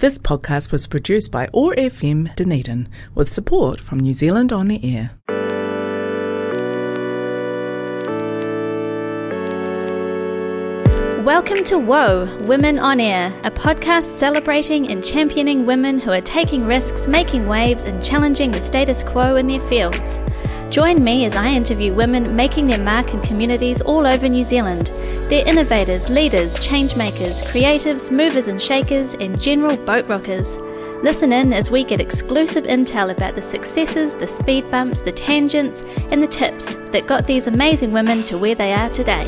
This podcast was produced by OAR FM Dunedin with support from New Zealand On the Air. Welcome to WOA, Women on Air, a podcast celebrating and championing women who are taking risks, making waves, and challenging the status quo in their fields. Join me as I interview women making their mark in communities all over New Zealand. They're innovators, leaders, changemakers, creatives, movers and shakers, and general boat rockers. Listen in as we get exclusive intel about the successes, the speed bumps, the tangents, and the tips that got these amazing women to where they are today.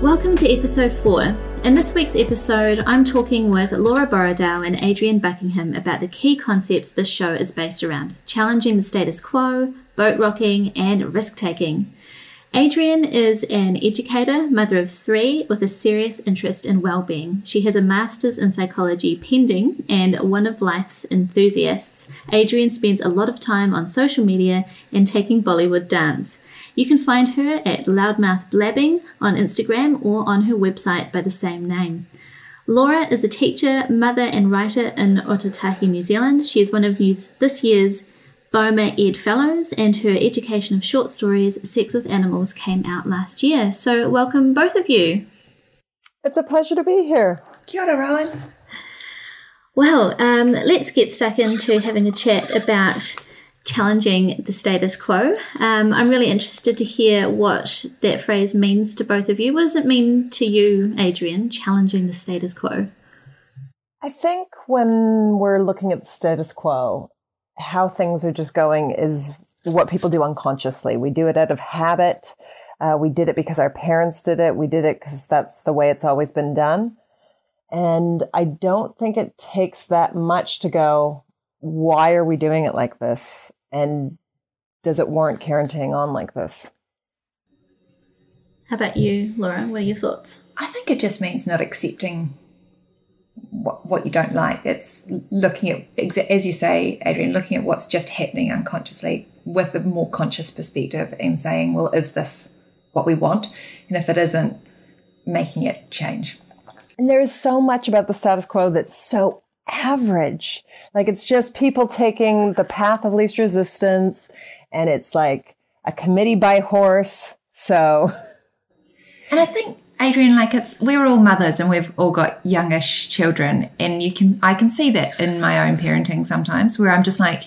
Welcome to episode 4. In this week's episode, I'm talking with Laura Borrowdale and Adrienne Buckingham about the key concepts this show is based around challenging the status quo, boat rocking, and risk taking. Adrienne is an educator, mother of three, with a serious interest in well-being. She has a master's in psychology pending, and one of life's enthusiasts. Adrienne spends a lot of time on social media and taking Bollywood dance. You can find her at Loudmouth Blabbing on Instagram or on her website by the same name. Laura is a teacher, mother, and writer in Ōtautahi, New Zealand. She is one of this year's BOMA Ed Fellows, and her education of short stories, Sex with Animals, came out last year. So, welcome both of you. It's a pleasure to be here. Kia ora, Rowan. Well, um, let's get stuck into having a chat about challenging the status quo. Um, I'm really interested to hear what that phrase means to both of you. What does it mean to you, Adrienne, challenging the status quo? I think when we're looking at the status quo, how things are just going is what people do unconsciously. We do it out of habit. Uh, we did it because our parents did it. We did it because that's the way it's always been done. And I don't think it takes that much to go, why are we doing it like this? And does it warrant carrying on like this? How about you, Laura? What are your thoughts? I think it just means not accepting what, what you don't like. It's looking at, as you say, Adrienne, looking at what's just happening unconsciously with a more conscious perspective and saying, well, is this what we want? And if it isn't, making it change. And there is so much about the status quo that's so average. Like it's just people taking the path of least resistance and it's like a committee by horse. So. And I think, Adrienne, like it's, we're all mothers and we've all got youngish children. And you can, I can see that in my own parenting sometimes where I'm just like,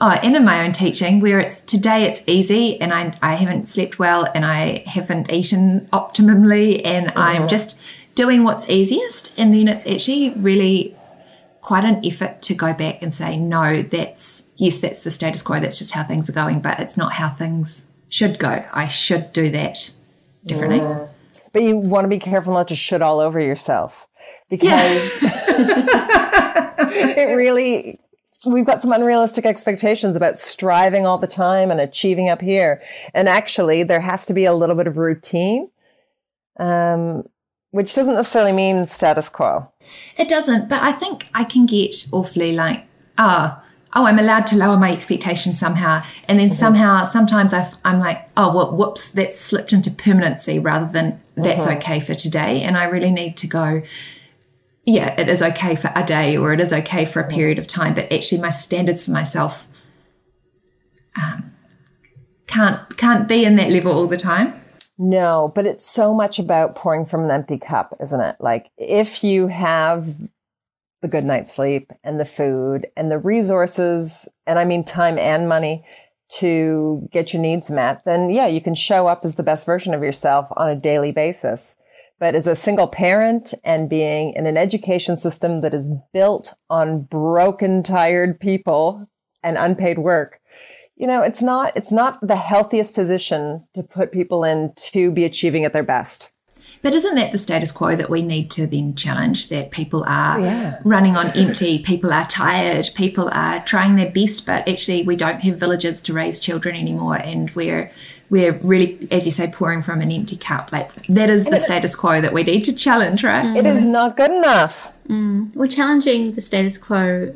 oh, and in my own teaching where it's today it's easy and I, I haven't slept well and I haven't eaten optimally and mm-hmm. I'm just doing what's easiest. And then it's actually really quite an effort to go back and say, no, that's, yes, that's the status quo. That's just how things are going, but it's not how things should go. I should do that differently. Yeah. But you want to be careful not to shit all over yourself because yeah. it really, we've got some unrealistic expectations about striving all the time and achieving up here. And actually, there has to be a little bit of routine. Um, which doesn't necessarily mean status quo. It doesn't, but I think I can get awfully like, ah, oh, oh, I'm allowed to lower my expectations somehow. And then mm-hmm. somehow, sometimes i am like, oh, well, whoops, that's slipped into permanency rather than that's mm-hmm. okay for today. And I really need to go, yeah, it is okay for a day or it is okay for a mm-hmm. period of time. But actually, my standards for myself um, can't can't be in that level all the time. No, but it's so much about pouring from an empty cup, isn't it? Like if you have the good night's sleep and the food and the resources, and I mean time and money to get your needs met, then yeah, you can show up as the best version of yourself on a daily basis. But as a single parent and being in an education system that is built on broken, tired people and unpaid work, you know, it's not, it's not the healthiest position to put people in to be achieving at their best. But isn't that the status quo that we need to then challenge? That people are oh, yeah. running on empty, people are tired, people are trying their best, but actually we don't have villages to raise children anymore, and we're we're really, as you say, pouring from an empty cup. Like that is the status quo that we need to challenge, right? It is not good enough. Mm. We're challenging the status quo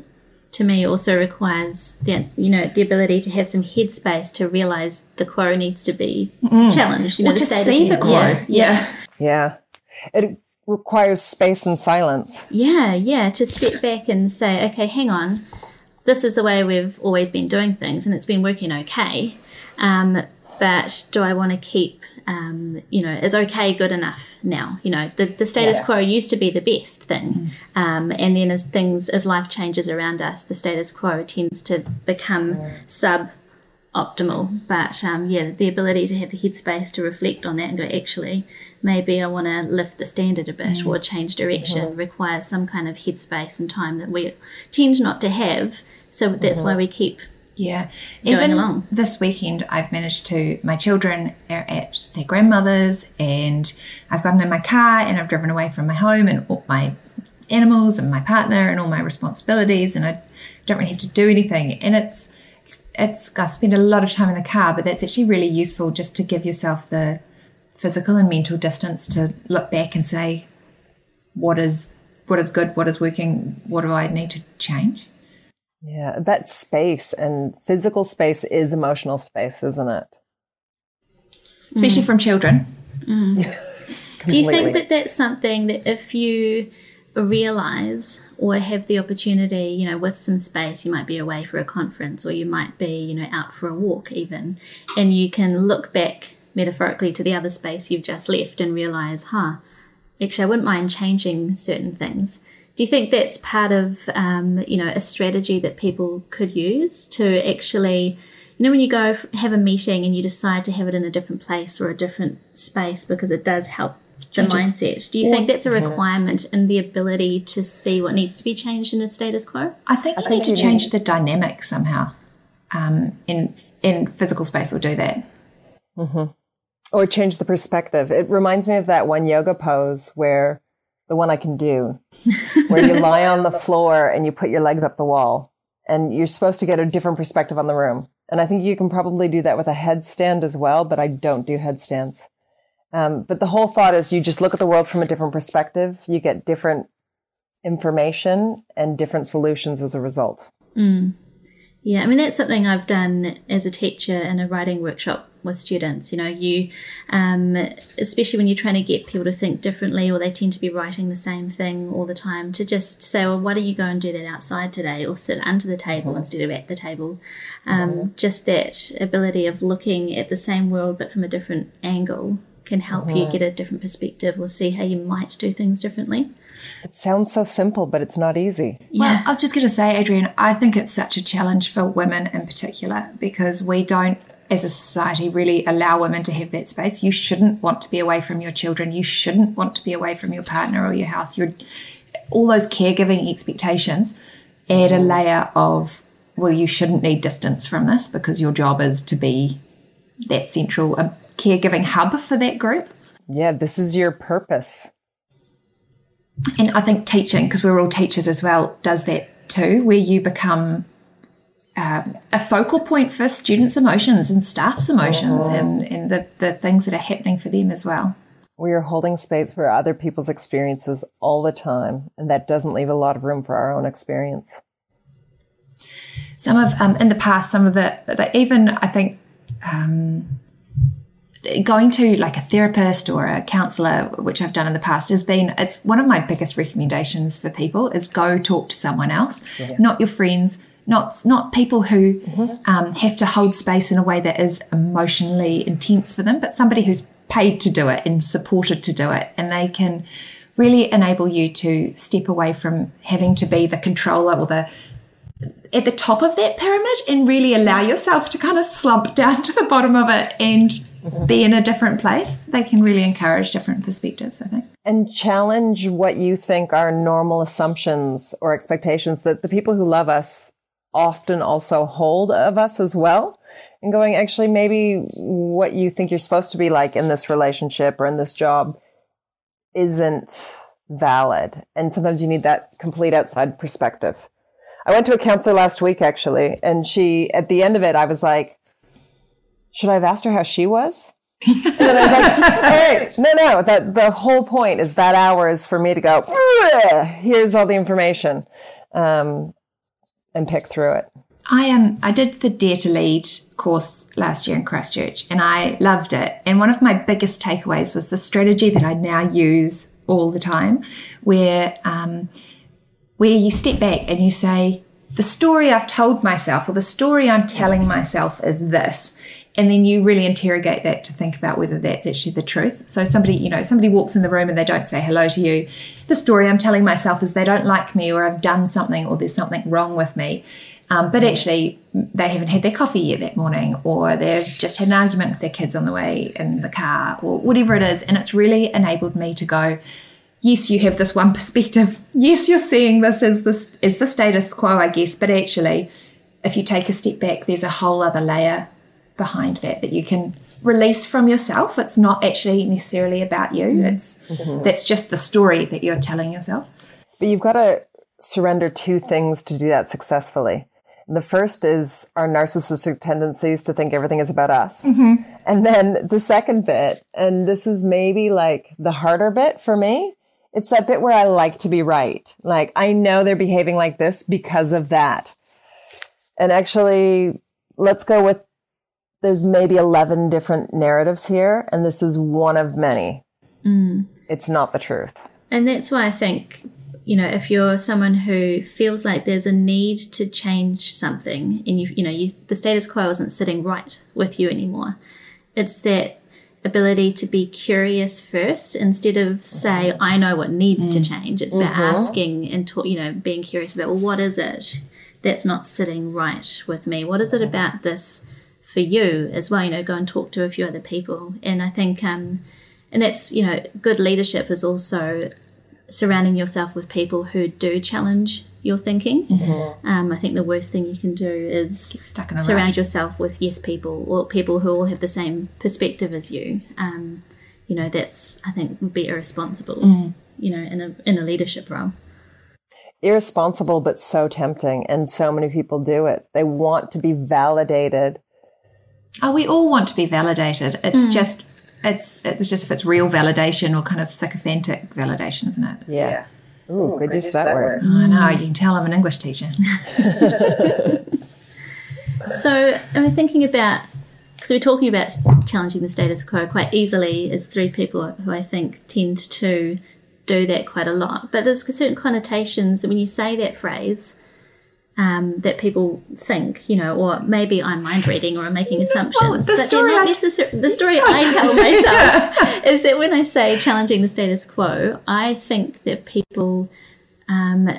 to me also requires the you know the ability to have some headspace to realize the quo needs to be mm. challenged. You know, or to see the quo. Yeah, yeah. yeah. It, requires space and silence. Yeah, yeah, to step back and say, okay, hang on, this is the way we've always been doing things and it's been working okay. Um, but do I want to keep, um, you know, is okay good enough now? You know, the, the status Yeah. quo used to be the best thing. Um, and then as things, as life changes around us, the status quo tends to become sub optimal. But um, yeah, the ability to have the headspace to reflect on that and go, actually, maybe I want to lift the standard a bit or change direction requires some kind of headspace and time that we tend not to have. So that's why we keep Yeah. Even this weekend, I've managed to, my children are at their grandmother's and I've gotten in my car and I've driven away from my home and all my animals and my partner and all my responsibilities and I don't really have to do anything. And it's, it's, it's I spend a lot of time in the car, but that's actually really useful just to give yourself the physical and mental distance to look back and say, what is, what is good, what is working, what do I need to change? Yeah, that space and physical space is emotional space, isn't it? Especially from children. Mm. Do you think that that's something that if you realize or have the opportunity, you know, with some space, you might be away for a conference or you might be, you know, out for a walk even, and you can look back metaphorically to the other space you've just left and realize, huh, actually, I wouldn't mind changing certain things. Do you think that's part of, um, you know, a strategy that people could use to actually, you know, when you go f- have a meeting and you decide to have it in a different place or a different space because it does help the mindset. Do you think that's a requirement in the ability to see what needs to be changed in a status quo? I think you think need to change need- the dynamic somehow. Um, in in physical space will do that. or change the perspective. It reminds me of that one yoga pose where the one I can do, where you lie on the floor and you put your legs up the wall and you're supposed to get a different perspective on the room. And I think you can probably do that with a headstand as well, but I don't do headstands. Um, but the whole thought is you just look at the world from a different perspective. You get different information and different solutions as a result. Yeah, I mean that's something I've done as a teacher in a writing workshop with students. You know, you, um, especially when you're trying to get people to think differently, or they tend to be writing the same thing all the time, to just say, "Well, why don't you go and do that outside today, or sit under the table instead of at the table?" Um, Just that ability of looking at the same world but from a different angle can help you get a different perspective or see how you might do things differently. It sounds so simple, but it's not easy. Well, I was just going to say, Adrienne, I think it's such a challenge for women in particular because we don't, as a society, really allow women to have that space. You shouldn't want to be away from your children. You shouldn't want to be away from your partner or your house. You're all those caregiving expectations add a layer of well, you shouldn't need distance from this because your job is to be that central um, caregiving hub for that group. Yeah, this is your purpose. And I think teaching, because we're all teachers as well, does that too, where you become um, a focal point for students' emotions and staff's emotions and, and the, the things that are happening for them as well. We are holding space for other people's experiences all the time, and that doesn't leave a lot of room for our own experience. Some of, um, in the past, some of it, but even I think um, going to like a therapist or a counselor, which I've done in the past, has been, it's one of my biggest recommendations for people is go talk to someone else, not your friends, not, not people who um, have to hold space in a way that is emotionally intense for them, but somebody who's paid to do it and supported to do it. And they can really enable you to step away from having to be the controller or the at the top of that pyramid and really allow yourself to kind of slump down to the bottom of it and be in a different place. They can really encourage different perspectives, I think. And challenge what you think are normal assumptions or expectations that the people who love us often also hold of us as well. And going, actually, maybe what you think you're supposed to be like in this relationship or in this job isn't valid. And sometimes you need that complete outside perspective. I went to a counselor last week actually, and she, at the end of it, I was like, should I have asked her how she was? and then I was like, hey, no, no, that the whole point is that hour is for me to go, here's all the information, um, and pick through it. I um I did the Dare to Lead course last year in Christchurch and I loved it. And one of my biggest takeaways was the strategy that I now use all the time where, um, where you step back and you say, the story I've told myself or the story I'm telling myself is this. And then you really interrogate that to think about whether that's actually the truth. So somebody, you know, somebody walks in the room and they don't say hello to you. The story I'm telling myself is they don't like me or I've done something or there's something wrong with me. Um, but actually, they haven't had their coffee yet that morning, or they've just had an argument with their kids on the way in the car, or whatever it is. And it's really enabled me to go, yes, you have this one perspective. Yes, you're seeing this as this as the status quo, I guess. But actually, if you take a step back, there's a whole other layer behind that that you can release from yourself. It's not actually necessarily about you. It's mm-hmm. that's just the story that you're telling yourself. But you've got to surrender two things to do that successfully. The first is our narcissistic tendencies to think everything is about us. Mm-hmm. And then the second bit, and this is maybe like the harder bit for me, it's that bit where I like to be right. Like I know they're behaving like this because of that. And actually, let's go with there's maybe 11 different narratives here, and this is one of many. Mm. It's not the truth. And that's why I think you know, if you're someone who feels like there's a need to change something and you, you know, you, the status quo isn't sitting right with you anymore, it's that ability to be curious first instead of say, I know what needs mm. to change. It's about mm-hmm. asking and, you know, being curious about, well, what is it that's not sitting right with me? What is it about this for you as well? You know, go and talk to a few other people. And I think, um, and that's, you know, good leadership is also surrounding yourself with people who do challenge your thinking. Mm-hmm. Um, I think the worst thing you can do is surround yourself with yes people or people who all have the same perspective as you. Um, you know, that's I think would be irresponsible. Mm. You know, in a in a leadership role. Irresponsible, but so tempting, and so many people do it. They want to be validated. Oh, we all want to be validated. It's mm. just it's it's just if it's real validation or kind of sycophantic validation, isn't it? Yeah. yeah. Ooh, Ooh, good use that, that word. Oh, I know. You can tell I'm an English teacher. so I'm thinking about because we're talking about challenging the status quo quite easily as three people who I think tend to do that quite a lot. But there's certain connotations when you say that phrase, um, that people think, you know, or maybe I'm mind reading or I'm making assumptions. Well, the, story I necessar- the story I tell myself is that when I say challenging the status quo, I think that people um,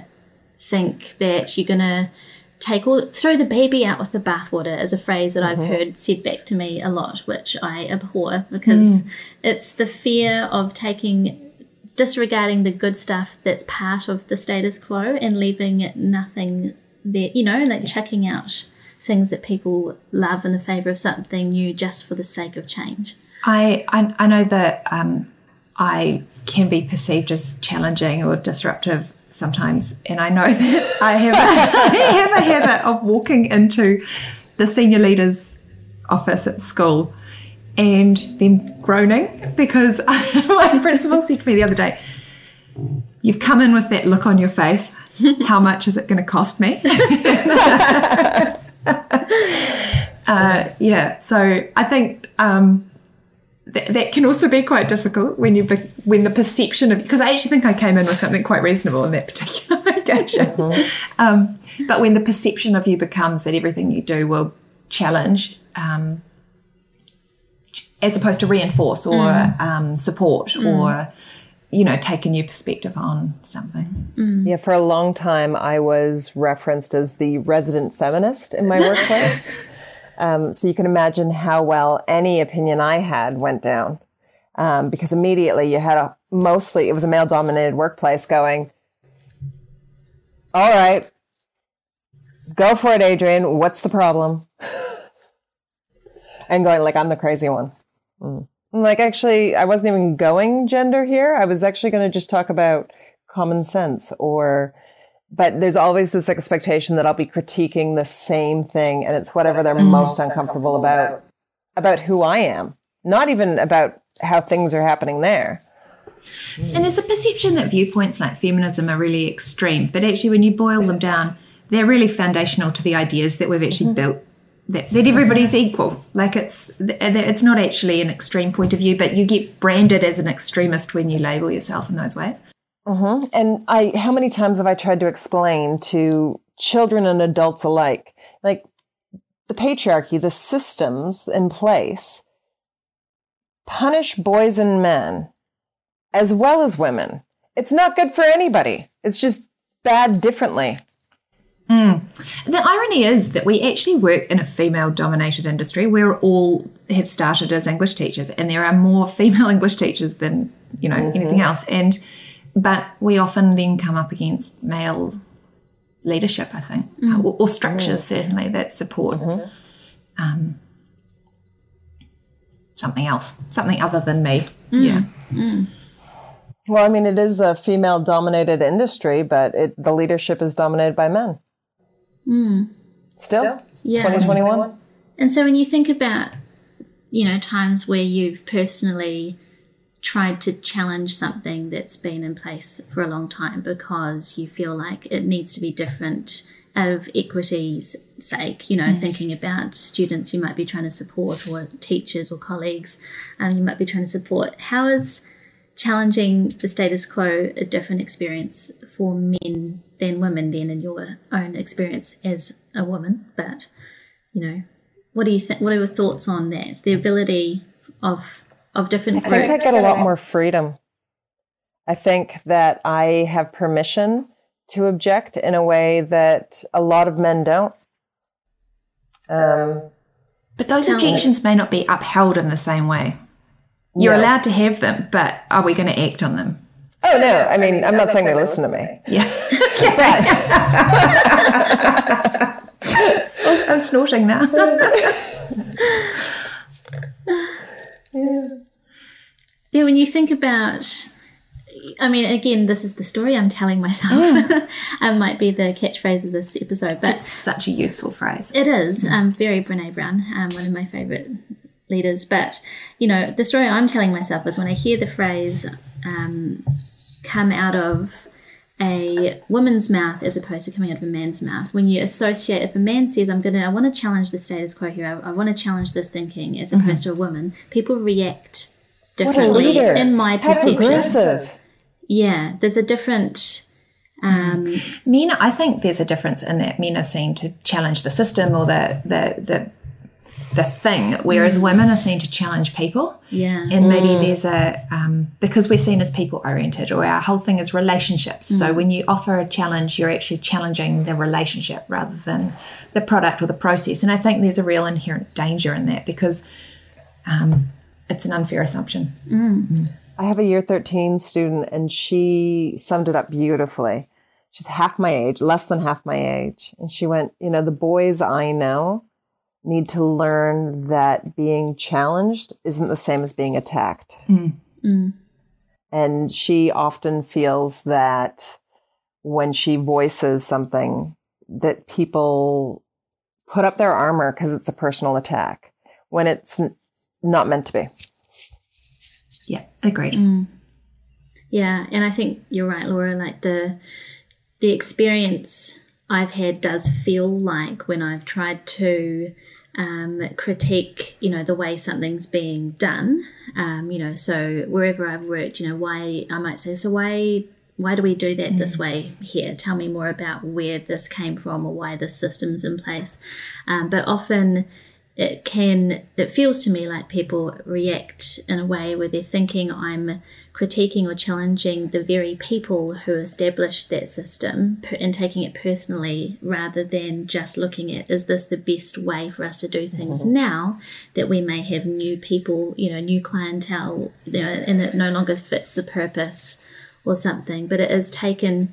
think that you're going to take all throw the baby out with the bathwater is a phrase that mm-hmm. I've heard said back to me a lot, which I abhor because mm. it's the fear of taking disregarding the good stuff that's part of the status quo and leaving nothing there, you know, like checking out things that people love in the favor of something new just for the sake of change. I I, I know that um, I can be perceived as challenging or disruptive sometimes, and I know that I have a, I have a habit of walking into the senior leader's office at school and then groaning because my principal said to me the other day, "You've come in with that look on your face." How much is it going to cost me? uh, yeah, so I think um, th- that can also be quite difficult when you be- when the perception of because I actually think I came in with something quite reasonable in that particular occasion, mm-hmm. um, but when the perception of you becomes that everything you do will challenge. Um, as opposed to reinforce or mm. um, support mm. or you know, take a new perspective on something. Mm. Yeah, for a long time, I was referenced as the resident feminist in my workplace. um, so you can imagine how well any opinion I had went down. Um, because immediately you had a mostly, it was a male dominated workplace going, all right, go for it, Adrienne. What's the problem? and going like, I'm the crazy one. Mm. Like, actually, I wasn't even going gender here. I was actually going to just talk about common sense or, but there's always this expectation that I'll be critiquing the same thing and it's whatever they're most uncomfortable about, about who I am, not even about how things are happening there. And there's a perception that viewpoints like feminism are really extreme, but actually, when you boil them down, they're really foundational to the ideas that we've actually mm-hmm. built that, that everybody's equal. Like it's it's not actually an extreme point of view, but you get branded as an extremist when you label yourself in those ways. Mm-hmm. And I, how many times have I tried to explain to children and adults alike, like the patriarchy, the systems in place punish boys and men as well as women. It's not good for anybody. It's just bad differently. Mm. The irony is that we actually work in a female dominated industry. We're all have started as English teachers and there are more female English teachers than, you know, mm-hmm. anything else. And, but we often then come up against male leadership, I think, mm. or, or, structures mm. certainly that support mm-hmm. um, something else, something other than me. Mm. Yeah. Mm. Well, I mean, it is a female dominated industry, but it, the leadership is dominated by men. Mm. Still? Still? Yeah. 2021? And so when you think about, you know, times where you've personally tried to challenge something that's been in place for a long time because you feel like it needs to be different out of equity's sake, you know, mm. thinking about students you might be trying to support or teachers or colleagues um, you might be trying to support. How is challenging the status quo a different experience for men than women then in your own experience as a woman. But you know what do you think what are your thoughts on that? The ability of of different I think I get a lot more freedom. I think that I have permission to object in a way that a lot of men don't. Um, but those objections may not be upheld in the same way you're no. allowed to have them, but are we going to act on them? Oh no! I mean, I'm, I'm not saying they listen to me. Yeah. I'm snorting now. yeah. yeah, when you think about I mean, again, this is the story I'm telling myself. Mm. um, might be the catchphrase of this episode, but it's such a useful phrase. It is. Um, very Brene Brown, um, one of my favorite leaders. But, you know, the story I'm telling myself is when I hear the phrase um, come out of a woman's mouth as opposed to coming out of a man's mouth. When you associate, if a man says, "I'm gonna, I want to challenge the status quo here. I, I want to challenge this thinking," as opposed mm-hmm. to a woman, people react differently. In my perception, yeah, there's a different. Um, men, I think there's a difference in that men are seen to challenge the system or the the the the thing, whereas mm. women are seen to challenge people. Yeah. And maybe mm. there's a, um, because we're seen as people oriented or our whole thing is relationships. Mm. So when you offer a challenge, you're actually challenging the relationship rather than the product or the process. And I think there's a real inherent danger in that because um, it's an unfair assumption. Mm. Mm. I have a year 13 student and she summed it up beautifully. She's half my age, less than half my age. And she went, you know, the boys I know need to learn that being challenged isn't the same as being attacked. Mm. Mm. And she often feels that when she voices something, that people put up their armor because it's a personal attack when it's n- not meant to be. Yeah, agreed. Mm. Yeah, and I think you're right, Laura. Like the the experience I've had does feel like when I've tried to um, critique, you know, the way something's being done. Um, you know, so wherever I've worked, you know, why I might say, so why why do we do that mm. this way here? Tell me more about where this came from or why this system's in place. Um, but often it can it feels to me like people react in a way where they're thinking I'm critiquing or challenging the very people who established that system and taking it personally rather than just looking at is this the best way for us to do things mm-hmm. now that we may have new people, you know, new clientele, you know, and it no longer fits the purpose or something. But it is taken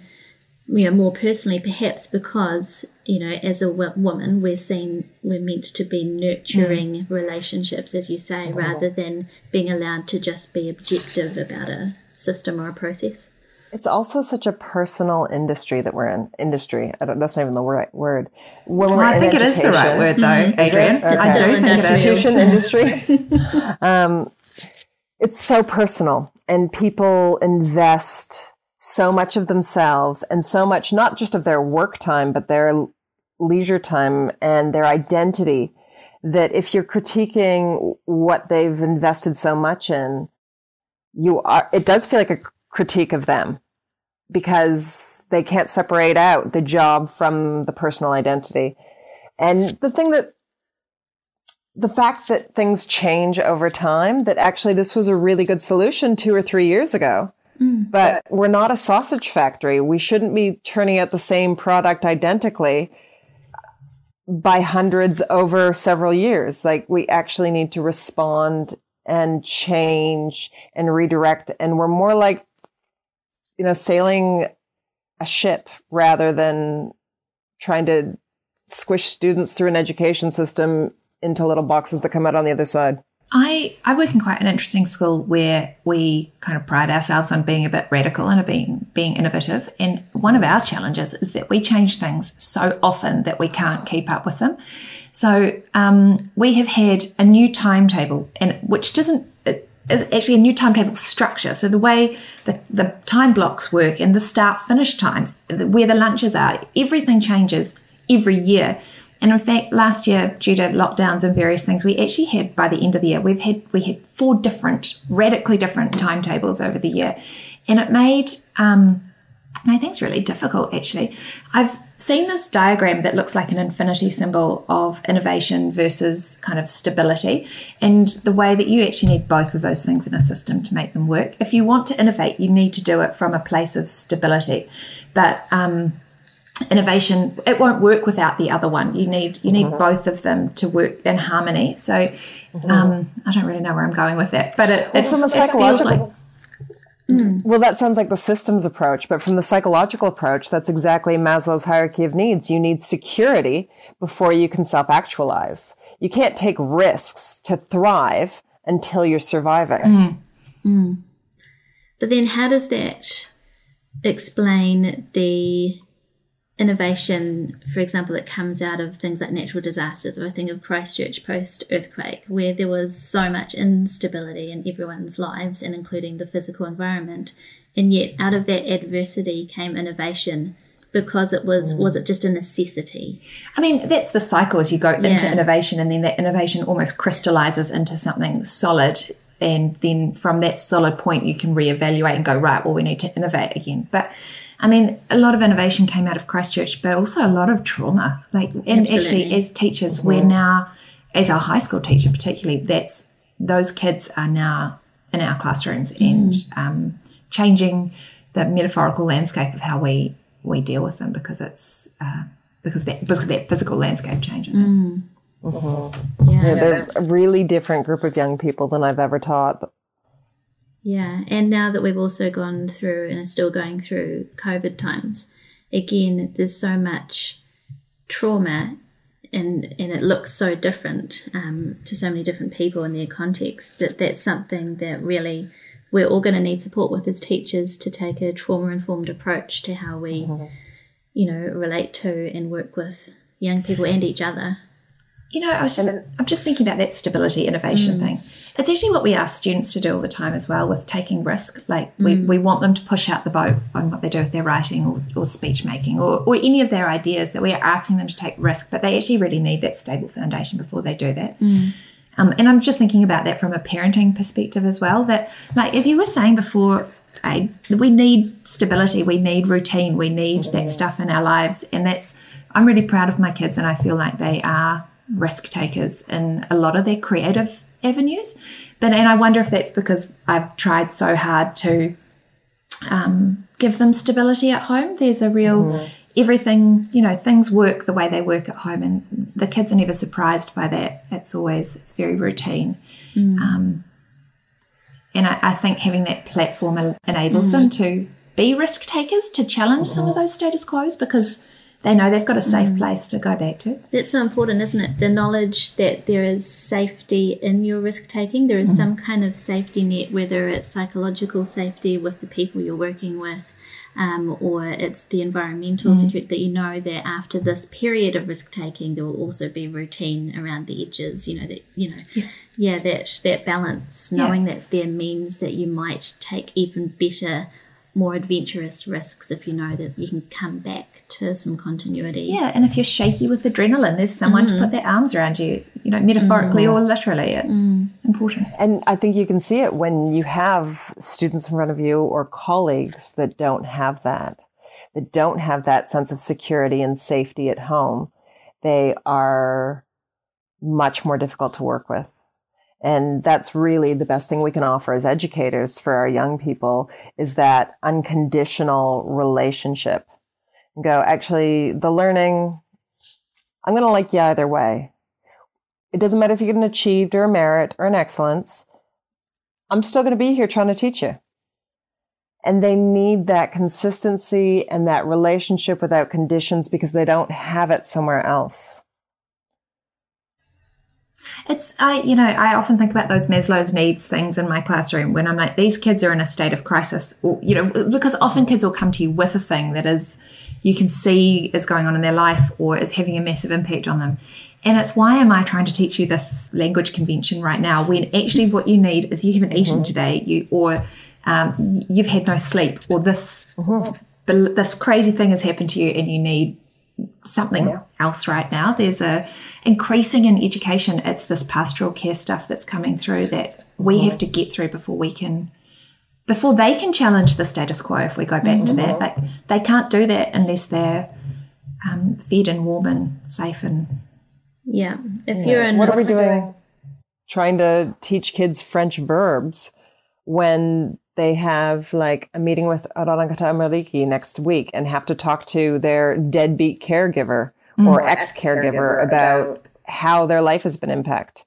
you know more personally perhaps because you know as a w- woman we're seen we're meant to be nurturing mm. relationships as you say mm. rather than being allowed to just be objective about a system or a process it's also such a personal industry that we're in. Industry. that's not even the right word. When well, I think it is the right word, though, mm-hmm. Adrienne. Okay. I do think institution industry. um, it's so personal, and people invest so much of themselves and so much, not just of their work time, but their leisure time and their identity that if you're critiquing what they've invested so much in, you are, it does feel like a critique of them because they can't separate out the job from the personal identity. And the thing that the fact that things change over time, that actually this was a really good solution two or three years ago. Mm. But we're not a sausage factory. We shouldn't be turning out the same product identically by hundreds over several years. Like we actually need to respond and change and redirect. And we're more like, you know, sailing a ship rather than trying to squish students through an education system into little boxes that come out on the other side. I, I work in quite an interesting school where we kind of pride ourselves on being a bit radical and being being innovative. And one of our challenges is that we change things so often that we can't keep up with them. So um, we have had a new timetable, and which doesn't is actually a new timetable structure. So the way the, the time blocks work and the start finish times, where the lunches are, everything changes every year. And in fact, last year, due to lockdowns and various things, we actually had by the end of the year, we've had we had four different, radically different timetables over the year, and it made um, made things really difficult. Actually, I've seen this diagram that looks like an infinity symbol of innovation versus kind of stability, and the way that you actually need both of those things in a system to make them work. If you want to innovate, you need to do it from a place of stability, but um, innovation it won't work without the other one you need you need mm-hmm. both of them to work in harmony so mm-hmm. um, i don't really know where i'm going with that but it, it from a psychological like, mm. well that sounds like the systems approach but from the psychological approach that's exactly maslow's hierarchy of needs you need security before you can self-actualize you can't take risks to thrive until you're surviving mm. Mm. but then how does that explain the innovation, for example, that comes out of things like natural disasters. Or I think of Christchurch post earthquake, where there was so much instability in everyone's lives and including the physical environment. And yet, out of that adversity came innovation because it was mm. was it just a necessity i mean that's the cycle as you go yeah. into innovation and then that innovation almost crystallizes into something solid and then from that solid point you can reevaluate and go right well we need to innovate again but I mean, a lot of innovation came out of Christchurch, but also a lot of trauma. Like, and Absolutely. actually, as teachers, mm-hmm. we're now, as a high school teacher particularly, that's those kids are now in our classrooms mm. and um, changing the metaphorical landscape of how we we deal with them because it's uh, because that because that physical landscape changing. Mm. Mm-hmm. Yeah. yeah, they're a really different group of young people than I've ever taught. Yeah, and now that we've also gone through and are still going through COVID times, again, there's so much trauma and and it looks so different um, to so many different people in their context that that's something that really we're all going to need support with as teachers to take a trauma informed approach to how we mm-hmm. you know relate to and work with young people and each other you know, I was just, I'm just thinking about that stability innovation mm. thing. It's actually what we ask students to do all the time as well with taking risk. Like mm. we, we want them to push out the boat on what they do with their writing or, or speech making or, or any of their ideas that we are asking them to take risk, but they actually really need that stable foundation before they do that. Mm. Um, and I'm just thinking about that from a parenting perspective as well. That, like, as you were saying before, I, we need stability, we need routine, we need that stuff in our lives. And that's, I'm really proud of my kids, and I feel like they are risk takers in a lot of their creative avenues. But and I wonder if that's because I've tried so hard to um, give them stability at home. There's a real mm-hmm. everything, you know, things work the way they work at home, and the kids are never surprised by that. It's always it's very routine. Mm. Um, and I, I, think having that platform enables mm. them to be risk takers to challenge some of mm-hmm. those status quos because they know they've got a safe mm. place to go back to. That's so important, isn't it? The knowledge that there is safety in your risk taking. There is mm. some kind of safety net, whether it's psychological safety with the people you're working with, um, or it's the environmental mm. security that you know that after this period of risk taking, there will also be routine around the edges. You know that you know. Yeah. yeah that that balance, knowing yeah. that's there means that you might take even better more adventurous risks if you know that you can come back to some continuity. Yeah, and if you're shaky with adrenaline, there's someone to mm. put their arms around you, you know, metaphorically mm. or literally. It's mm. important. And I think you can see it when you have students in front of you or colleagues that don't have that, that don't have that sense of security and safety at home. They are much more difficult to work with. And that's really the best thing we can offer as educators for our young people is that unconditional relationship. Go, actually, the learning, I'm going to like you either way. It doesn't matter if you get an achieved or a merit or an excellence. I'm still going to be here trying to teach you. And they need that consistency and that relationship without conditions because they don't have it somewhere else. It's I you know I often think about those Maslow's needs things in my classroom when I'm like these kids are in a state of crisis or you know because often kids will come to you with a thing that is you can see is going on in their life or is having a massive impact on them. And it's why am I trying to teach you this language convention right now when actually what you need is you haven't eaten today you or um, you've had no sleep or this this crazy thing has happened to you and you need something else right now. There's a increasing in education. It's this pastoral care stuff that's coming through that we have to get through before we can, before they can challenge the status quo. If we go back to that, like they can't do that unless they're um, fed and warm and safe and Yeah. If you're in what are we doing? Trying to teach kids French verbs when they have like a meeting with Oranga Tamariki next week and have to talk to their deadbeat caregiver or mm-hmm. ex caregiver about how their life has been impacted.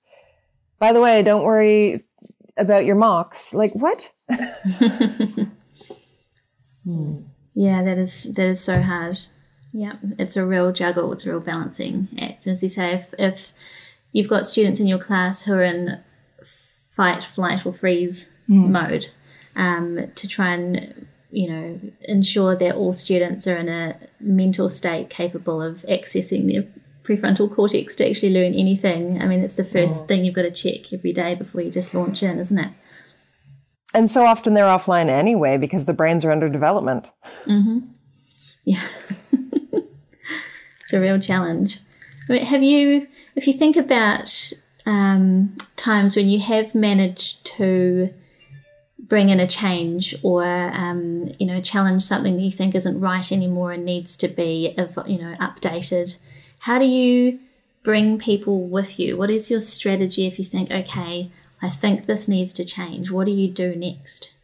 By the way, don't worry about your mocks. Like what? Hmm. Yeah, that is that is so hard. Yeah, it's a real juggle. It's a real balancing act. As you say, if if you've got students in your class who are in fight, flight, or freeze hmm. mode, um, to try and you know ensure that all students are in a mental state capable of accessing their prefrontal cortex to actually learn anything. I mean, it's the first thing you've got to check every day before you just launch in, isn't it? And so often they're offline anyway because the brains are under development. Yeah. it's a real challenge. I mean, have you, if you think about um, times when you have managed to bring in a change or, um, you know, challenge something that you think isn't right anymore and needs to be, you know, updated, how do you bring people with you? What is your strategy if you think, okay, I think this needs to change? What do you do next?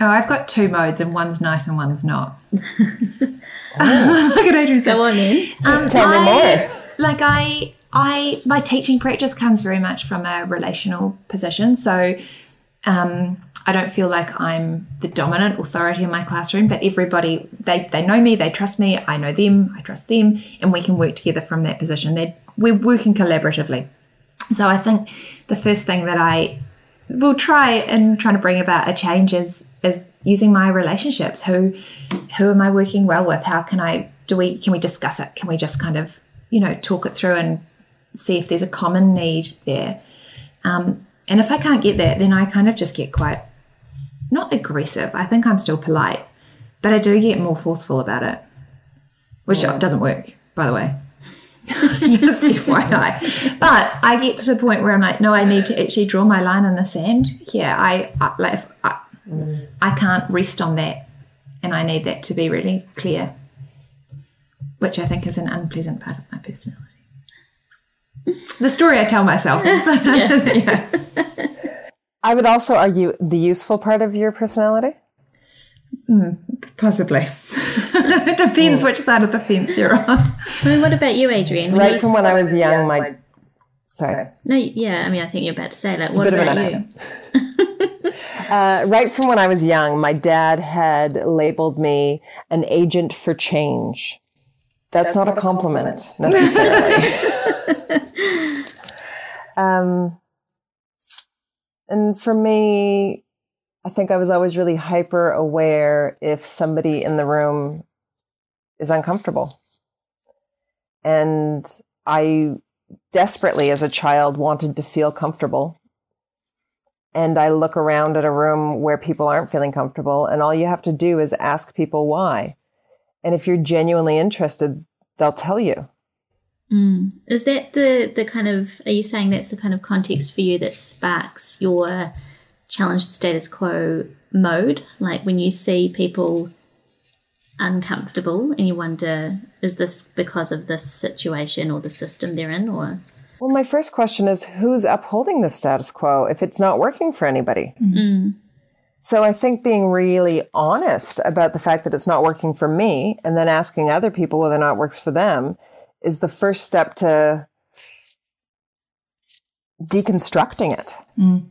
oh I've got two modes and one's nice and one's not. Look at Adrienne's Go on then. Um, Tell me more. Like I, I, my teaching practice comes very much from a relational position. So, um, I don't feel like I'm the dominant authority in my classroom, but everybody they they know me, they trust me, I know them, I trust them, and we can work together from that position. They we're working collaboratively. So I think the first thing that I will try in trying to bring about a change is is using my relationships. Who who am I working well with? How can I do we can we discuss it? Can we just kind of you know talk it through and see if there's a common need there? Um, and if I can't get that, then I kind of just get quite not aggressive. I think I'm still polite, but I do get more forceful about it, which doesn't work, by the way. just FYI. But I get to the point where I'm like, no, I need to actually draw my line in the sand. Yeah, I, I like I, mm. I can't rest on that, and I need that to be really clear, which I think is an unpleasant part of my personality. The story I tell myself is that I would also argue the useful part of your personality. possibly it depends which side of the fence you're on. I mean, what about you, Adrienne? When Right you- from when I was young, my sorry. No, yeah, I mean, I think you're about to say that. a What bit of about an you? Uh, right from when I was young, my dad had labeled me an agent for change. That's, not, a compliment, necessarily. Um, and for me, I think I was always really hyper aware if somebody in the room is uncomfortable. And I desperately, as a child, wanted to feel comfortable. and I look around at a room where people aren't feeling comfortable, and all you have to do is ask people why. And if you're genuinely interested, they'll tell you. Mm. Is that the the kind of? Are you saying that's the kind of context for you that sparks your challenge the status quo mode? Like when you see people uncomfortable and you wonder, is this because of this situation or the system they're in, or? Well, my first question is who's upholding the status quo if it's not working for anybody? Mm. So I think being really honest about the fact that it's not working for me and then asking other people whether or not it works for them is the first step to deconstructing it. Mm.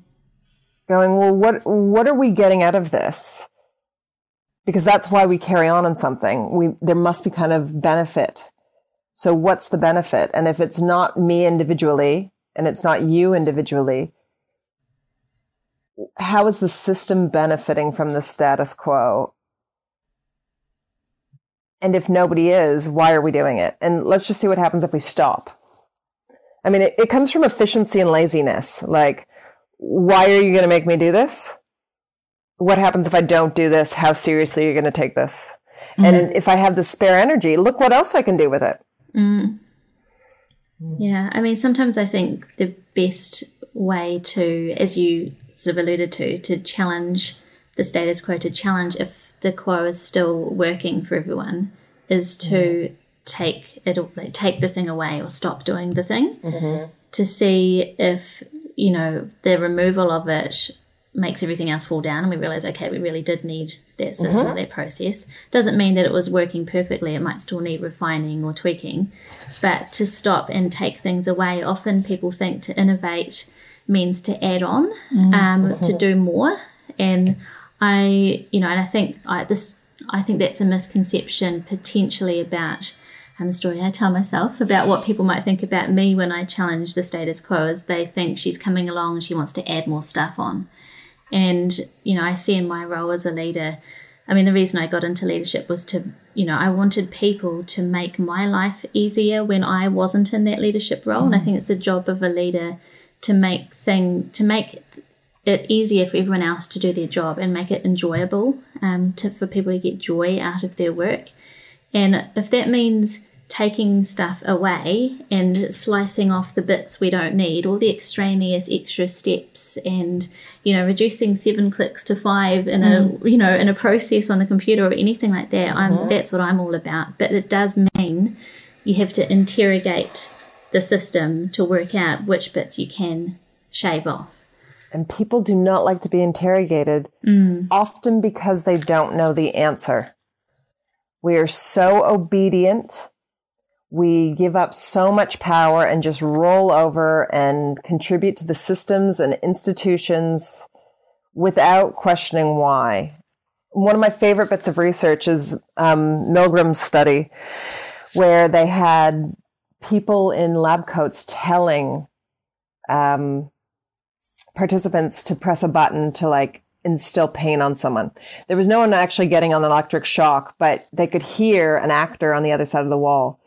Going, well, what, what are we getting out of this? Because that's why we carry on on something. We, there must be kind of benefit. So what's the benefit? And if it's not me individually and it's not you individually, how is the system benefiting from the status quo? And if nobody is, why are we doing it? And let's just see what happens if we stop. I mean, it, it comes from efficiency and laziness. Like, why are you going to make me do this? What happens if I don't do this? How seriously are you going to take this? Mm-hmm. And if I have the spare energy, look what else I can do with it. Mm. Yeah, I mean, sometimes I think the best way to, as you sort of alluded to, to challenge the status quo, to challenge if the quo is still working for everyone, is to mm-hmm. take it, like, take the thing away or stop doing the thing, mm-hmm. to see if you know the removal of it makes everything else fall down and we realize okay we really did need that system mm-hmm. or that process doesn't mean that it was working perfectly it might still need refining or tweaking but to stop and take things away often people think to innovate means to add on mm-hmm. um, to do more and i you know and i think I, this i think that's a misconception potentially about and the story I tell myself about what people might think about me when I challenge the status quo is they think she's coming along she wants to add more stuff on. And, you know, I see in my role as a leader, I mean, the reason I got into leadership was to, you know, I wanted people to make my life easier when I wasn't in that leadership role. Mm. And I think it's the job of a leader to make thing to make it easier for everyone else to do their job and make it enjoyable um, to, for people to get joy out of their work. And if that means taking stuff away and slicing off the bits we don't need, all the extraneous extra steps, and you know, reducing seven clicks to five in mm. a you know in a process on the computer or anything like that. Mm-hmm. I'm that's what I'm all about. But it does mean you have to interrogate the system to work out which bits you can shave off. And people do not like to be interrogated, mm. often because they don't know the answer. We are so obedient we give up so much power and just roll over and contribute to the systems and institutions without questioning why. One of my favorite bits of research is um, Milgram's study, where they had people in lab coats telling um, participants to press a button to like instill pain on someone. There was no one actually getting an electric shock, but they could hear an actor on the other side of the wall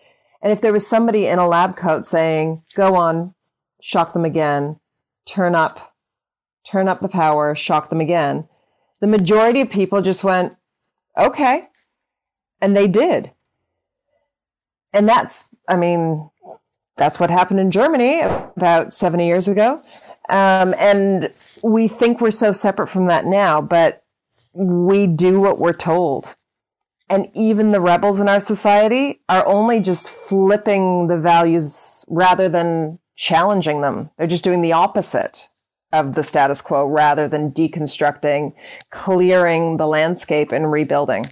and if there was somebody in a lab coat saying, go on, shock them again, turn up, turn up the power, shock them again, the majority of people just went, okay. And they did. And that's, I mean, that's what happened in Germany about 70 years ago. Um, and we think we're so separate from that now, but we do what we're told. And even the rebels in our society are only just flipping the values rather than challenging them. They're just doing the opposite of the status quo rather than deconstructing, clearing the landscape and rebuilding.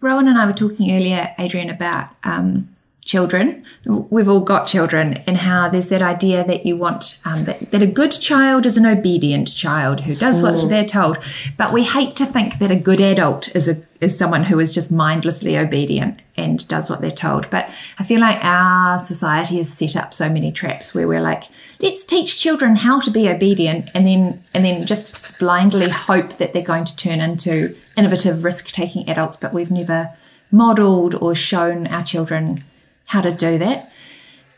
Rowan and I were talking earlier, Adrienne, about um, children. We've all got children, and how there's that idea that you want um, that, that, a good child is an obedient child who does what mm. they're told. But we hate to think that a good adult is a is someone who is just mindlessly obedient and does what they're told. But I feel like our society has set up so many traps where we're like, let's teach children how to be obedient, and then and then just blindly hope that they're going to turn into innovative, risk taking adults. But we've never modeled or shown our children how to do that.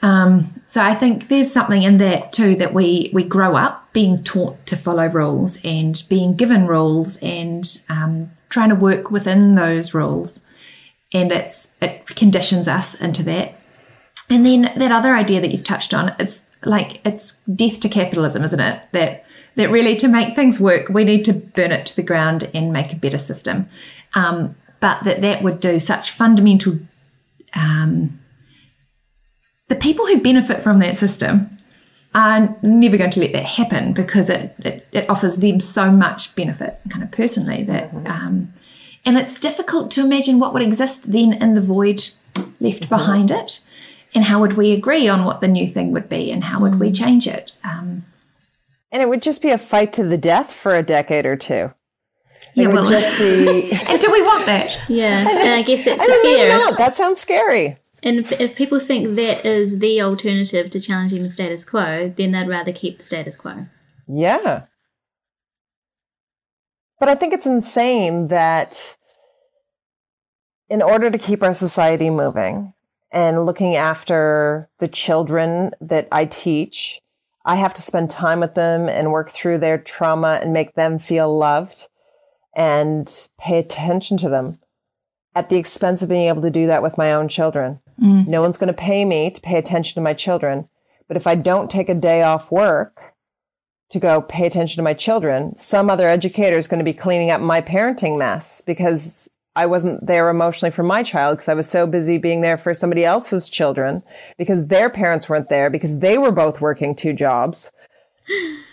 Um, so I think there's something in that too that we we grow up being taught to follow rules and being given rules and um, trying to work within those rules, and it's it conditions us into that. And then that other idea that you've touched on, it's like it's death to capitalism, isn't it? That that really to make things work, we need to burn it to the ground and make a better system. Um, but that that would do such fundamental um, the people who benefit from that system are never going to let that happen because it, it, it offers them so much benefit kind of personally that mm-hmm. um, and it's difficult to imagine what would exist then in the void left mm-hmm. behind it and how would we agree on what the new thing would be and how would we mm. change it um, and it would just be a fight to the death for a decade or two it yeah, would well, just be and do we want that yeah and i guess that's I the mean, fear not. that sounds scary and if, if, people think that is the alternative to challenging the status quo, then they'd rather keep the status quo. Yeah. But I think it's insane that in order to keep our society moving and looking after the children that I teach, I have to spend time with them and work through their trauma and make them feel loved and pay attention to them at the expense of being able to do that with my own children. Mm. No one's going to pay me to pay attention to my children. But if I don't take a day off work to go pay attention to my children, some other educator is going to be cleaning up my parenting mess because I wasn't there emotionally for my child because I was so busy being there for somebody else's children because their parents weren't there because they were both working two jobs.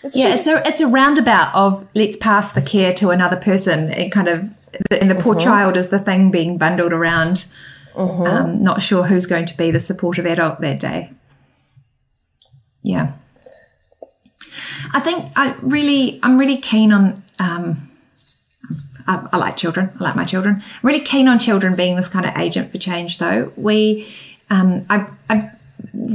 It's yeah, just, so it's a roundabout of let's pass the care to another person and kind of and the poor mm-hmm. child is the thing being bundled around Mm-hmm. Um, not sure who's going to be the supportive adult that day. Yeah. I think I really, I'm really keen on, um, I, I, like children. I like my children. I'm really keen on children being this kind of agent for change though. We, um, I, I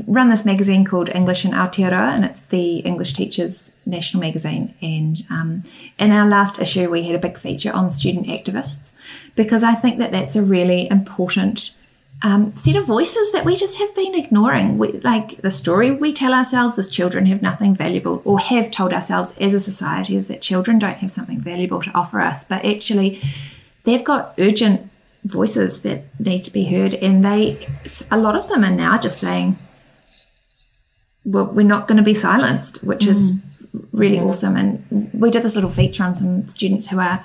run this magazine called English in Aotearoa, and it's the English Teachers National Magazine. And um, in our last issue, we had a big feature on student activists because I think that that's a really important um, set of voices that we just have been ignoring. We, like the story we tell ourselves as children have nothing valuable, or have told ourselves as a society, is that children don't have something valuable to offer us, but actually they've got urgent voices that need to be heard, and they, a lot of them are now just saying, we're not going to be silenced, which mm. is really awesome. And we did this little feature on some students who are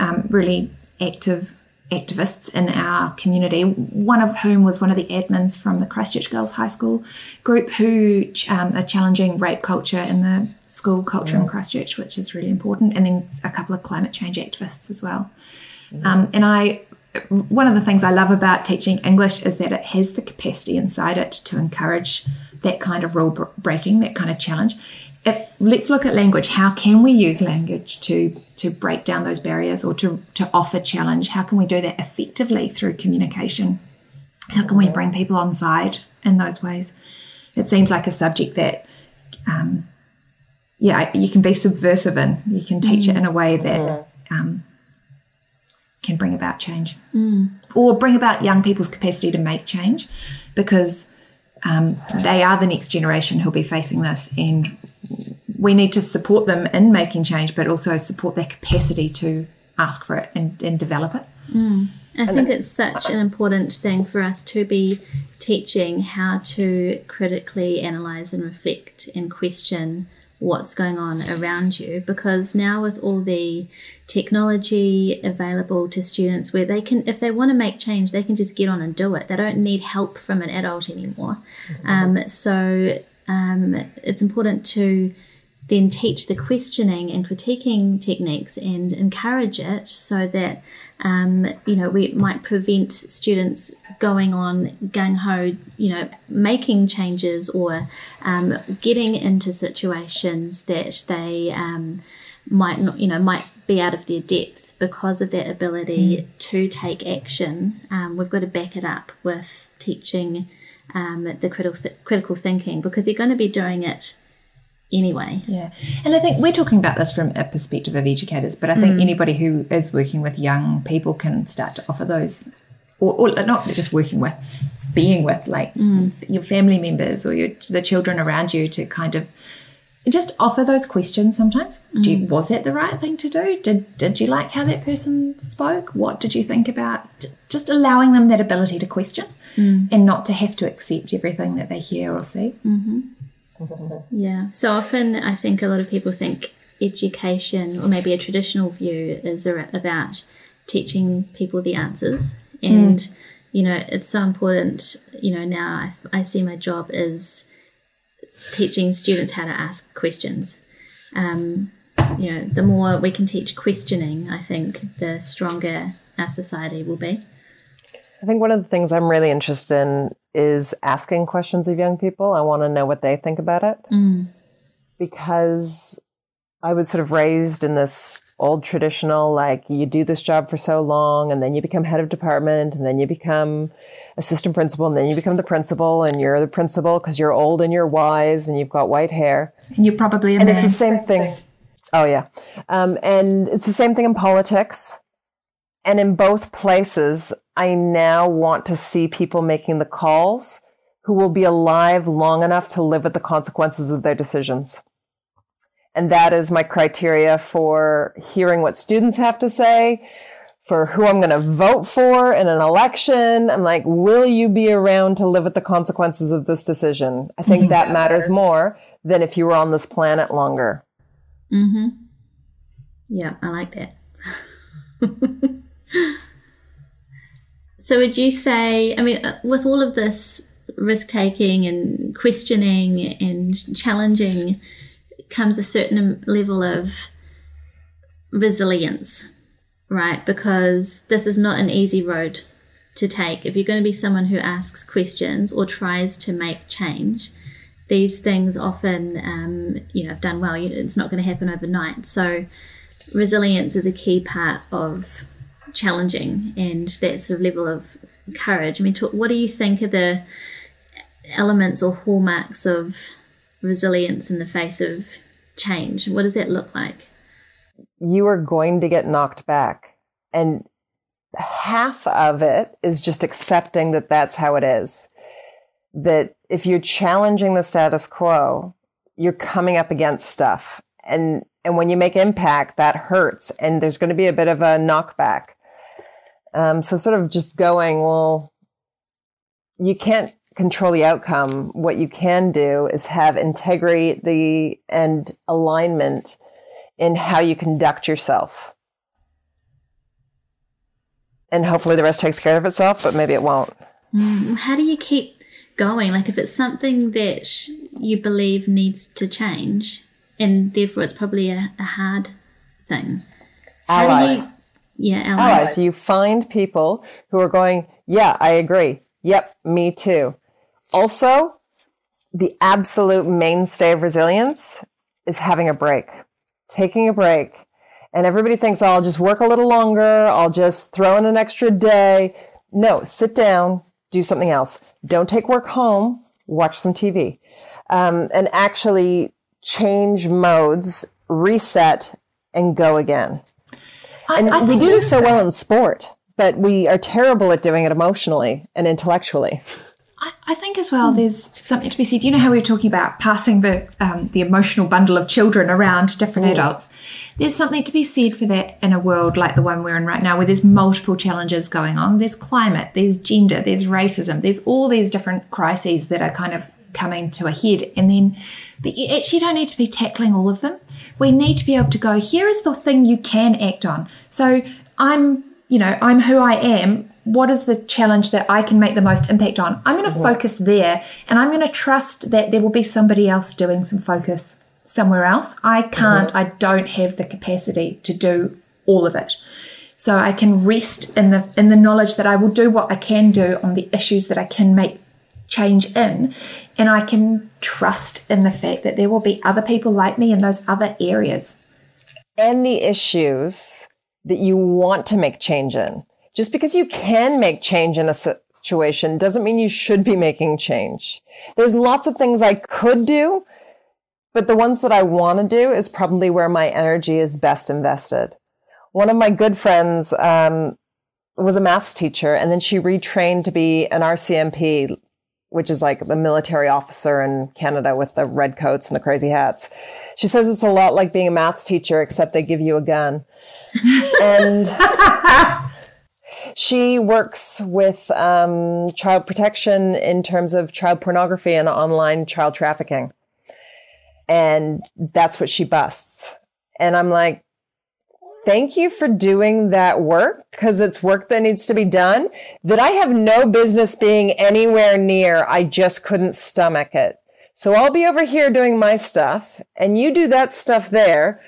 um, really active activists in our community, one of whom was one of the admins from the Christchurch Girls High School group who um, are challenging rape culture in the school culture in Christchurch, which is really important, and then a couple of climate change activists as well. Um, and I, one of the things I love about teaching English is that it has the capacity inside it to encourage that kind of rule breaking, that kind of challenge. If let's look at language, how can we use language to to break down those barriers or to to offer challenge? How can we do that effectively through communication? How can we bring people on side in those ways? It seems like a subject that, um, yeah, you can be subversive in. You can teach mm. it in a way that mm-hmm. um, can bring about change, mm. or bring about young people's capacity to make change, because um, they are the next generation who'll be facing this, and we need to support them in making change, but also support their capacity to ask for it and, and develop it. Mm. I think it's such an important thing for us to be teaching how to critically analyze and reflect and question what's going on around you because now with all the technology available to students where they can if they want to make change they can just get on and do it they don't need help from an adult anymore mm-hmm. um, so um, it's important to then teach the questioning and critiquing techniques and encourage it so that um, you know we might prevent students going on gung ho, you know, making changes or um, getting into situations that they um, might not, you know, might be out of their depth because of their ability mm. to take action. Um, we've got to back it up with teaching um, the critical th- critical thinking because they're going to be doing it anyway. Yeah. And I think we're talking about this from a perspective of educators, but I think mm. anybody who is working with young people can start to offer those, or, or not just working with, being with, like mm. your family members or your, the children around you, to kind of just offer those questions sometimes. Do you, mm. was that the right thing to do? Did did you like how that person spoke? What did you think about just allowing them that ability to question mm. and not to have to accept everything that they hear or see? Mm-hmm. Yeah. So often, I think a lot of people think education, or maybe a traditional view, is about teaching people the answers. And, you know, it's so important. You know, now I, I see my job is teaching students how to ask questions. Um, you know, the more we can teach questioning, I think the stronger our society will be. I think one of the things I'm really interested in is asking questions of young people. I want to know what they think about it. Because I was sort of raised in this old traditional, like you do this job for so long and then you become head of department and then you become assistant principal and then you become the principal and you're the principal because you're old and you're wise and you've got white hair. And you're probably And it's the same thing. Oh yeah. Um, and it's the same thing in politics. And in both places, I now want to see people making the calls who will be alive long enough to live with the consequences of their decisions. And that is my criteria for hearing what students have to say, for who I'm going to vote for in an election. I'm like, will you be around to live with the consequences of this decision? I think mm-hmm. that matters more than if you were on this planet longer. Mm-hmm. Yeah, I like that. so, would you say, I mean, uh, with all of this risk taking and questioning and challenging, comes a certain level of resilience, right? Because this is not an easy road to take. If you're going to be someone who asks questions or tries to make change, these things often, um, you know, if done well, it's not going to happen overnight. So, resilience is a key part of challenging and that sort of level of courage. I mean, what do you think are the elements or hallmarks of resilience in the face of change? What does that look like? you are going to get knocked back. And half of it is just accepting that that's how it is. That if you're challenging the status quo, you're coming up against stuff. And, and when you make impact, that hurts. And there's going to be a bit of a knockback. Um, so sort of just going, well, you can't control the outcome. What you can do is have integrity and alignment in how you conduct yourself. And hopefully the rest takes care of itself, but maybe it won't. How do you keep going? Like, if it's something that you believe needs to change, and therefore it's probably a, a hard thing. How do you- Allies. Yeah, allies. Allies. You find people who are going, yeah, I agree. Yep, me too. Also, the absolute mainstay of resilience is having a break, taking a break. And everybody thinks, oh, I'll just work a little longer. I'll just throw in an extra day. No, sit down, do something else. Don't take work home. Watch some TV. Um, and actually change modes, reset, and go again. I- And I we do this so well in sport, but we are terrible at doing it emotionally and intellectually. I, I think as well, there's something to be said. You know how we were talking about passing the um, the emotional bundle of children around different adults. There's something to be said for that in a world like the one we're in right now, where there's multiple challenges going on. There's climate, there's gender, there's racism, there's all these different crises that are kind of coming to a head, and then but you actually don't need to be tackling all of them. We need to be able to go. Here is the thing you can act on. So I'm you know, I'm who I am. What is the challenge that I can make the most impact on? I'm going to focus there and I'm going to trust that there will be somebody else doing some focus somewhere else. I can't, uh-huh. I don't have the capacity to do all of it. So I can rest in the in the knowledge that I will do what I can do on the issues that I can make change in and I can trust in the fact that there will be other people like me in those other areas. Any issues that you want to make change in. Just because you can make change in a situation doesn't mean you should be making change. There's lots of things I could do, but the ones that I want to do is probably where my energy is best invested. One of my good friends, um, was a maths teacher and then she retrained to be an RCMP, which is like the military officer in Canada with the red coats and the crazy hats. She says it's a lot like being a maths teacher, except they give you a gun. and she works with um, child protection in terms of child pornography and online child trafficking. And that's what she busts. And I'm like, thank you for doing that work because it's work that needs to be done that I have no business being anywhere near. I just couldn't stomach it. So I'll be over here doing my stuff and you do that stuff there.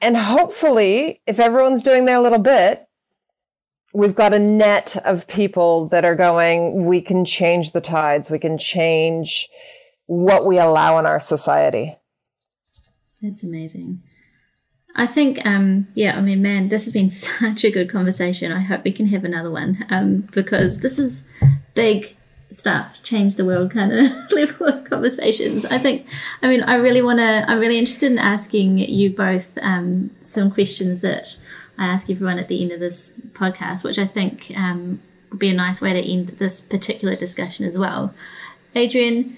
And hopefully, if everyone's doing their little bit, we've got a net of people that are going, we can change the tides. We can change what we allow in our society. That's amazing. I think, um, yeah, I mean, man, this has been such a good conversation. I hope we can have another one um, because this is big stuff, change the world kind of level of conversations. I think, I mean, I really want to, I'm really interested in asking you both um, some questions that I ask everyone at the end of this podcast, which I think um, would be a nice way to end this particular discussion as well. Adrienne,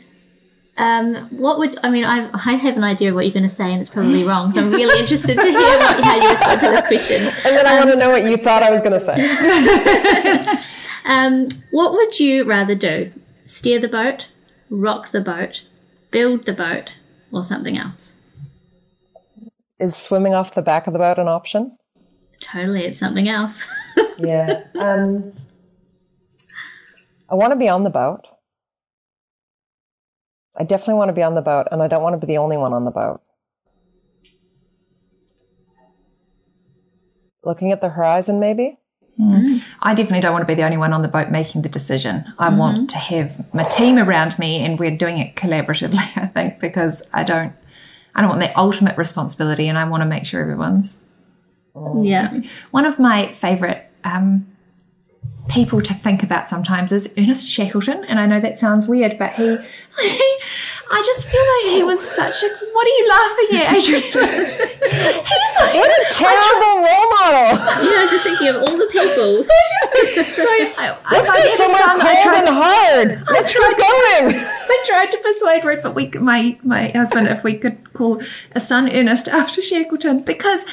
um, what would I mean? I, I have an idea of what you're going to say, and it's probably wrong. So I'm really interested to hear what, how you respond to this question. And then I um, want to know what you thought I was going to say. um, what would you rather do? Steer the boat, rock the boat, build the boat, or something else? Is swimming off the back of the boat an option? Totally, it's something else. yeah. Um, I want to be on the boat. I definitely want to be on the boat, and I don't want to be the only one on the boat. Looking at the horizon, maybe? Mm. I definitely don't want to be the only one on the boat making the decision. I mm-hmm. want to have my team around me and we're doing it collaboratively, I think, because I don't I don't want the ultimate responsibility and I want to make sure everyone's Yeah. One of my favorite um, people to think about sometimes is Ernest Shackleton. And I know that sounds weird, but he, he I just feel like he was such a. What are you laughing at, Adrienne? He's like. What a terrible role model. Yeah, I was just thinking of all the people. just, so I, Let's go somewhere son, cold tried, and hard. Let's keep going. I tried to persuade Rupert, we, my, my husband, if we could call a son Ernest after Shackleton, because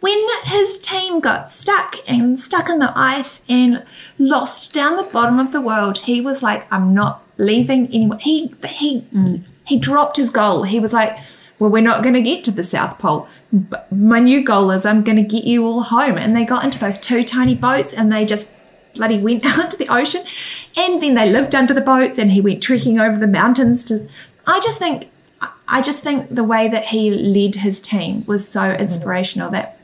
when his team got stuck and stuck in the ice and lost down the bottom of the world, he was like, I'm not leaving anyone. He, he, mm. He dropped his goal. He was like, well, we're not going to get to the South Pole. But my new goal is I'm going to get you all home. And they got into those two tiny boats and they just bloody went out to the ocean. And then they lived under the boats and he went trekking over the mountains to, I just think, I just think the way that he led his team was so mm. inspirational that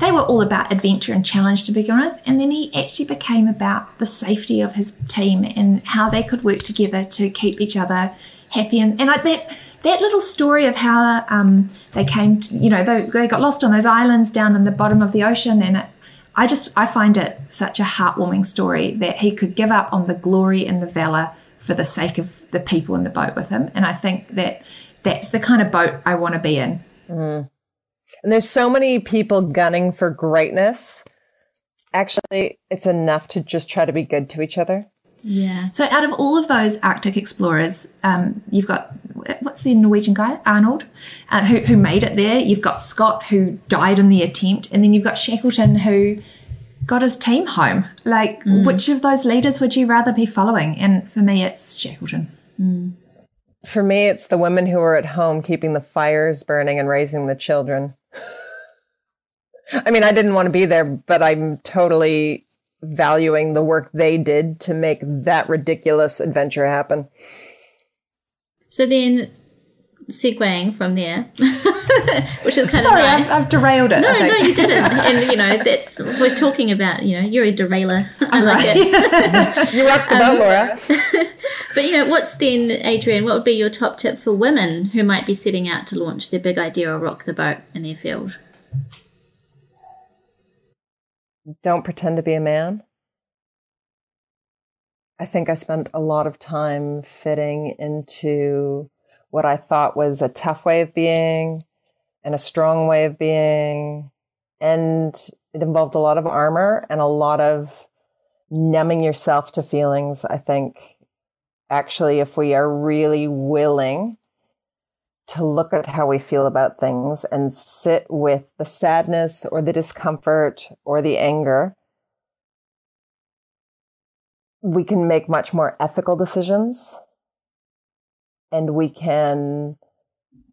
they were all about adventure and challenge to begin with, and then he actually became about the safety of his team and how they could work together to keep each other happy. And, and like that, that little story of how um, they came, to, you know, they, they, got lost on those islands down in the bottom of the ocean, and it, I just I find it such a heartwarming story that he could give up on the glory and the valor for the sake of the people in the boat with him, and I think that that's the kind of boat I want to be in. Mm. And there's so many people gunning for greatness. Actually, it's enough to just try to be good to each other. Yeah. So, out of all of those Arctic explorers, um, you've got what's the Norwegian guy, Arnold, uh, who, who made it there. You've got Scott, who died in the attempt, and then you've got Shackleton, who got his team home. Like, mm. which of those leaders would you rather be following? And for me, it's Shackleton. Mm. For me, it's the women who are at home keeping the fires burning and raising the children. I mean, I didn't want to be there, but I'm totally valuing the work they did to make that ridiculous adventure happen. So then, segueing from there, which is kind Sorry, of nice. I've, I've derailed it. No, no, you didn't. And you know, that's we're talking about. You know, you're a derailer. I like right. it. you rock the boat, um, Laura. but you know, what's then, Adrienne? What would be your top tip for women who might be setting out to launch their big idea or rock the boat in their field? Don't pretend to be a man. I think I spent a lot of time fitting into what I thought was a tough way of being and a strong way of being. And it involved a lot of armor and a lot of numbing yourself to feelings. I think actually, if we are really willing to look at how we feel about things and sit with the sadness or the discomfort or the anger, we can make much more ethical decisions and we can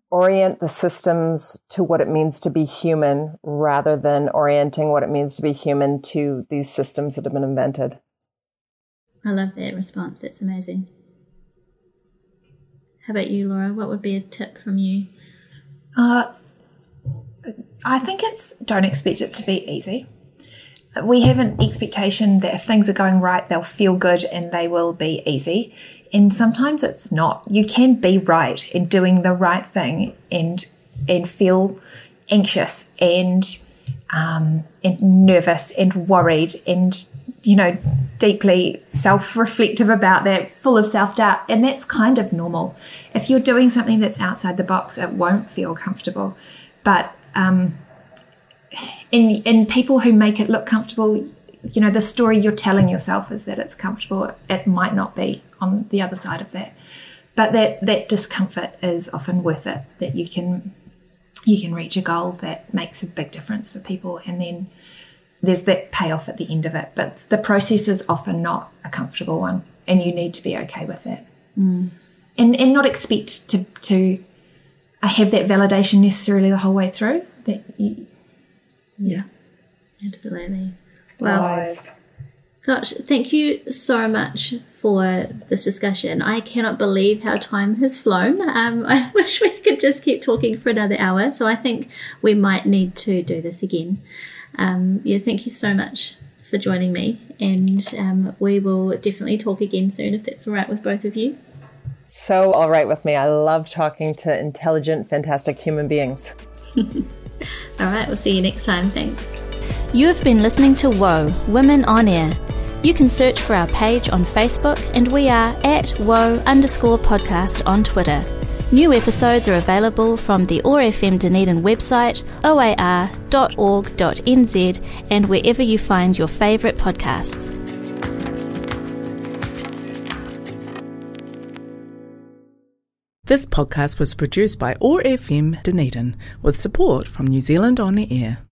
orient the systems to what it means to be human rather than orienting what it means to be human to these systems that have been invented. I love that response. That's amazing. How about you, Laura? What would be a tip from you? Uh, I think it's don't expect it to be easy. We have an expectation that if things are going right, they'll feel good and they will be easy. And sometimes it's not. You can be right in doing the right thing and and feel anxious and um, and nervous and worried and you know deeply self-reflective about that, full of self-doubt, and that's kind of normal. If you're doing something that's outside the box, it won't feel comfortable. But um, in in people who make it look comfortable, you know, the story you're telling yourself is that it's comfortable. It might not be on the other side of that, but that that discomfort is often worth it. That you can you can reach a goal that makes a big difference for people, and then there's that payoff at the end of it. But the process is often not a comfortable one, and you need to be okay with that, mm. and and not expect to to have that validation necessarily the whole way through. That you, yeah, absolutely. Wow. Gosh, thank you so much for this discussion. I cannot believe how time has flown. Um, I wish we could just keep talking for another hour. So I think we might need to do this again um, yeah, thank you so much for joining me, and um, we will definitely talk again soon if that's all right with both of you. So, all right with me. I love talking to intelligent, fantastic human beings. all right, we'll see you next time. Thanks. You have been listening to WOA Women on Air. You can search for our page on Facebook, and we are at WOA underscore podcast on Twitter. New episodes are available from the OAR FM Dunedin website, oar.org.nz, and wherever you find your favourite podcasts. This podcast was produced by OAR FM Dunedin with support from New Zealand On the Air.